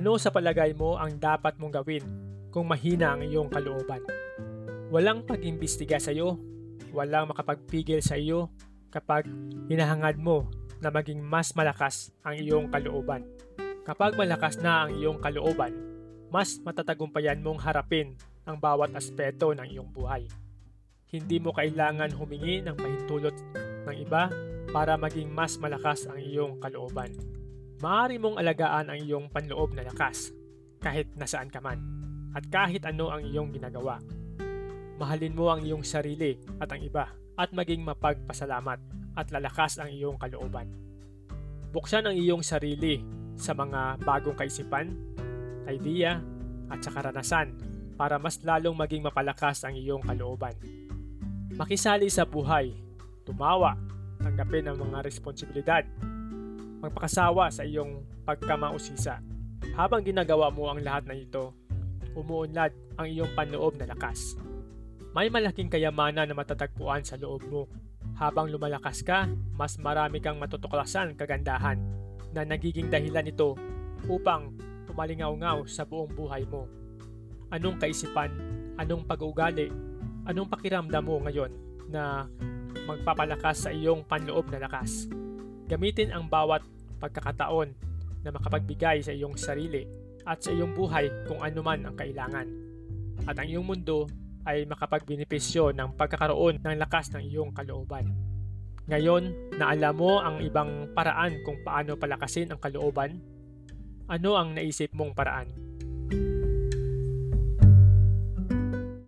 Ano sa palagay mo ang dapat mong gawin kung mahina ang iyong kalooban? Walang pag-imbestiga sa iyo, walang makapagpigil sa iyo kapag hinahangad mo na maging mas malakas ang iyong kalooban. Kapag malakas na ang iyong kalooban, mas matatagumpayan mong harapin ang bawat aspeto ng iyong buhay. Hindi mo kailangan humingi ng pahintulot ng iba para maging mas malakas ang iyong kalooban. Maaari mong alagaan ang iyong panloob na lakas kahit nasaan ka man at kahit ano ang iyong ginagawa. Mahalin mo ang iyong sarili at ang iba at maging mapagpasalamat at lalakas ang iyong kalooban. Buksan ang iyong sarili sa mga bagong kaisipan, idea at sa karanasan para mas lalong maging mapalakas ang iyong kalooban. Makisali sa buhay, tumawa, tanggapin ang mga responsibilidad magpakasawa sa iyong pagkamausisa. Habang ginagawa mo ang lahat ng ito, umuunlad ang iyong panloob na lakas. May malaking kayamanan na matatagpuan sa loob mo. Habang lumalakas ka, mas marami kang matutuklasan kagandahan na nagiging dahilan nito upang tumalingaw-ngaw sa buong buhay mo. Anong kaisipan, anong pag-uugali, anong pakiramdam mo ngayon na magpapalakas sa iyong panloob na lakas? Gamitin ang bawat pagkakataon na makapagbigay sa iyong sarili at sa iyong buhay kung ano man ang kailangan. At ang iyong mundo ay makapagbenepisyo ng pagkakaroon ng lakas ng iyong kalooban. Ngayon na alam mo ang ibang paraan kung paano palakasin ang kalooban, ano ang naisip mong paraan?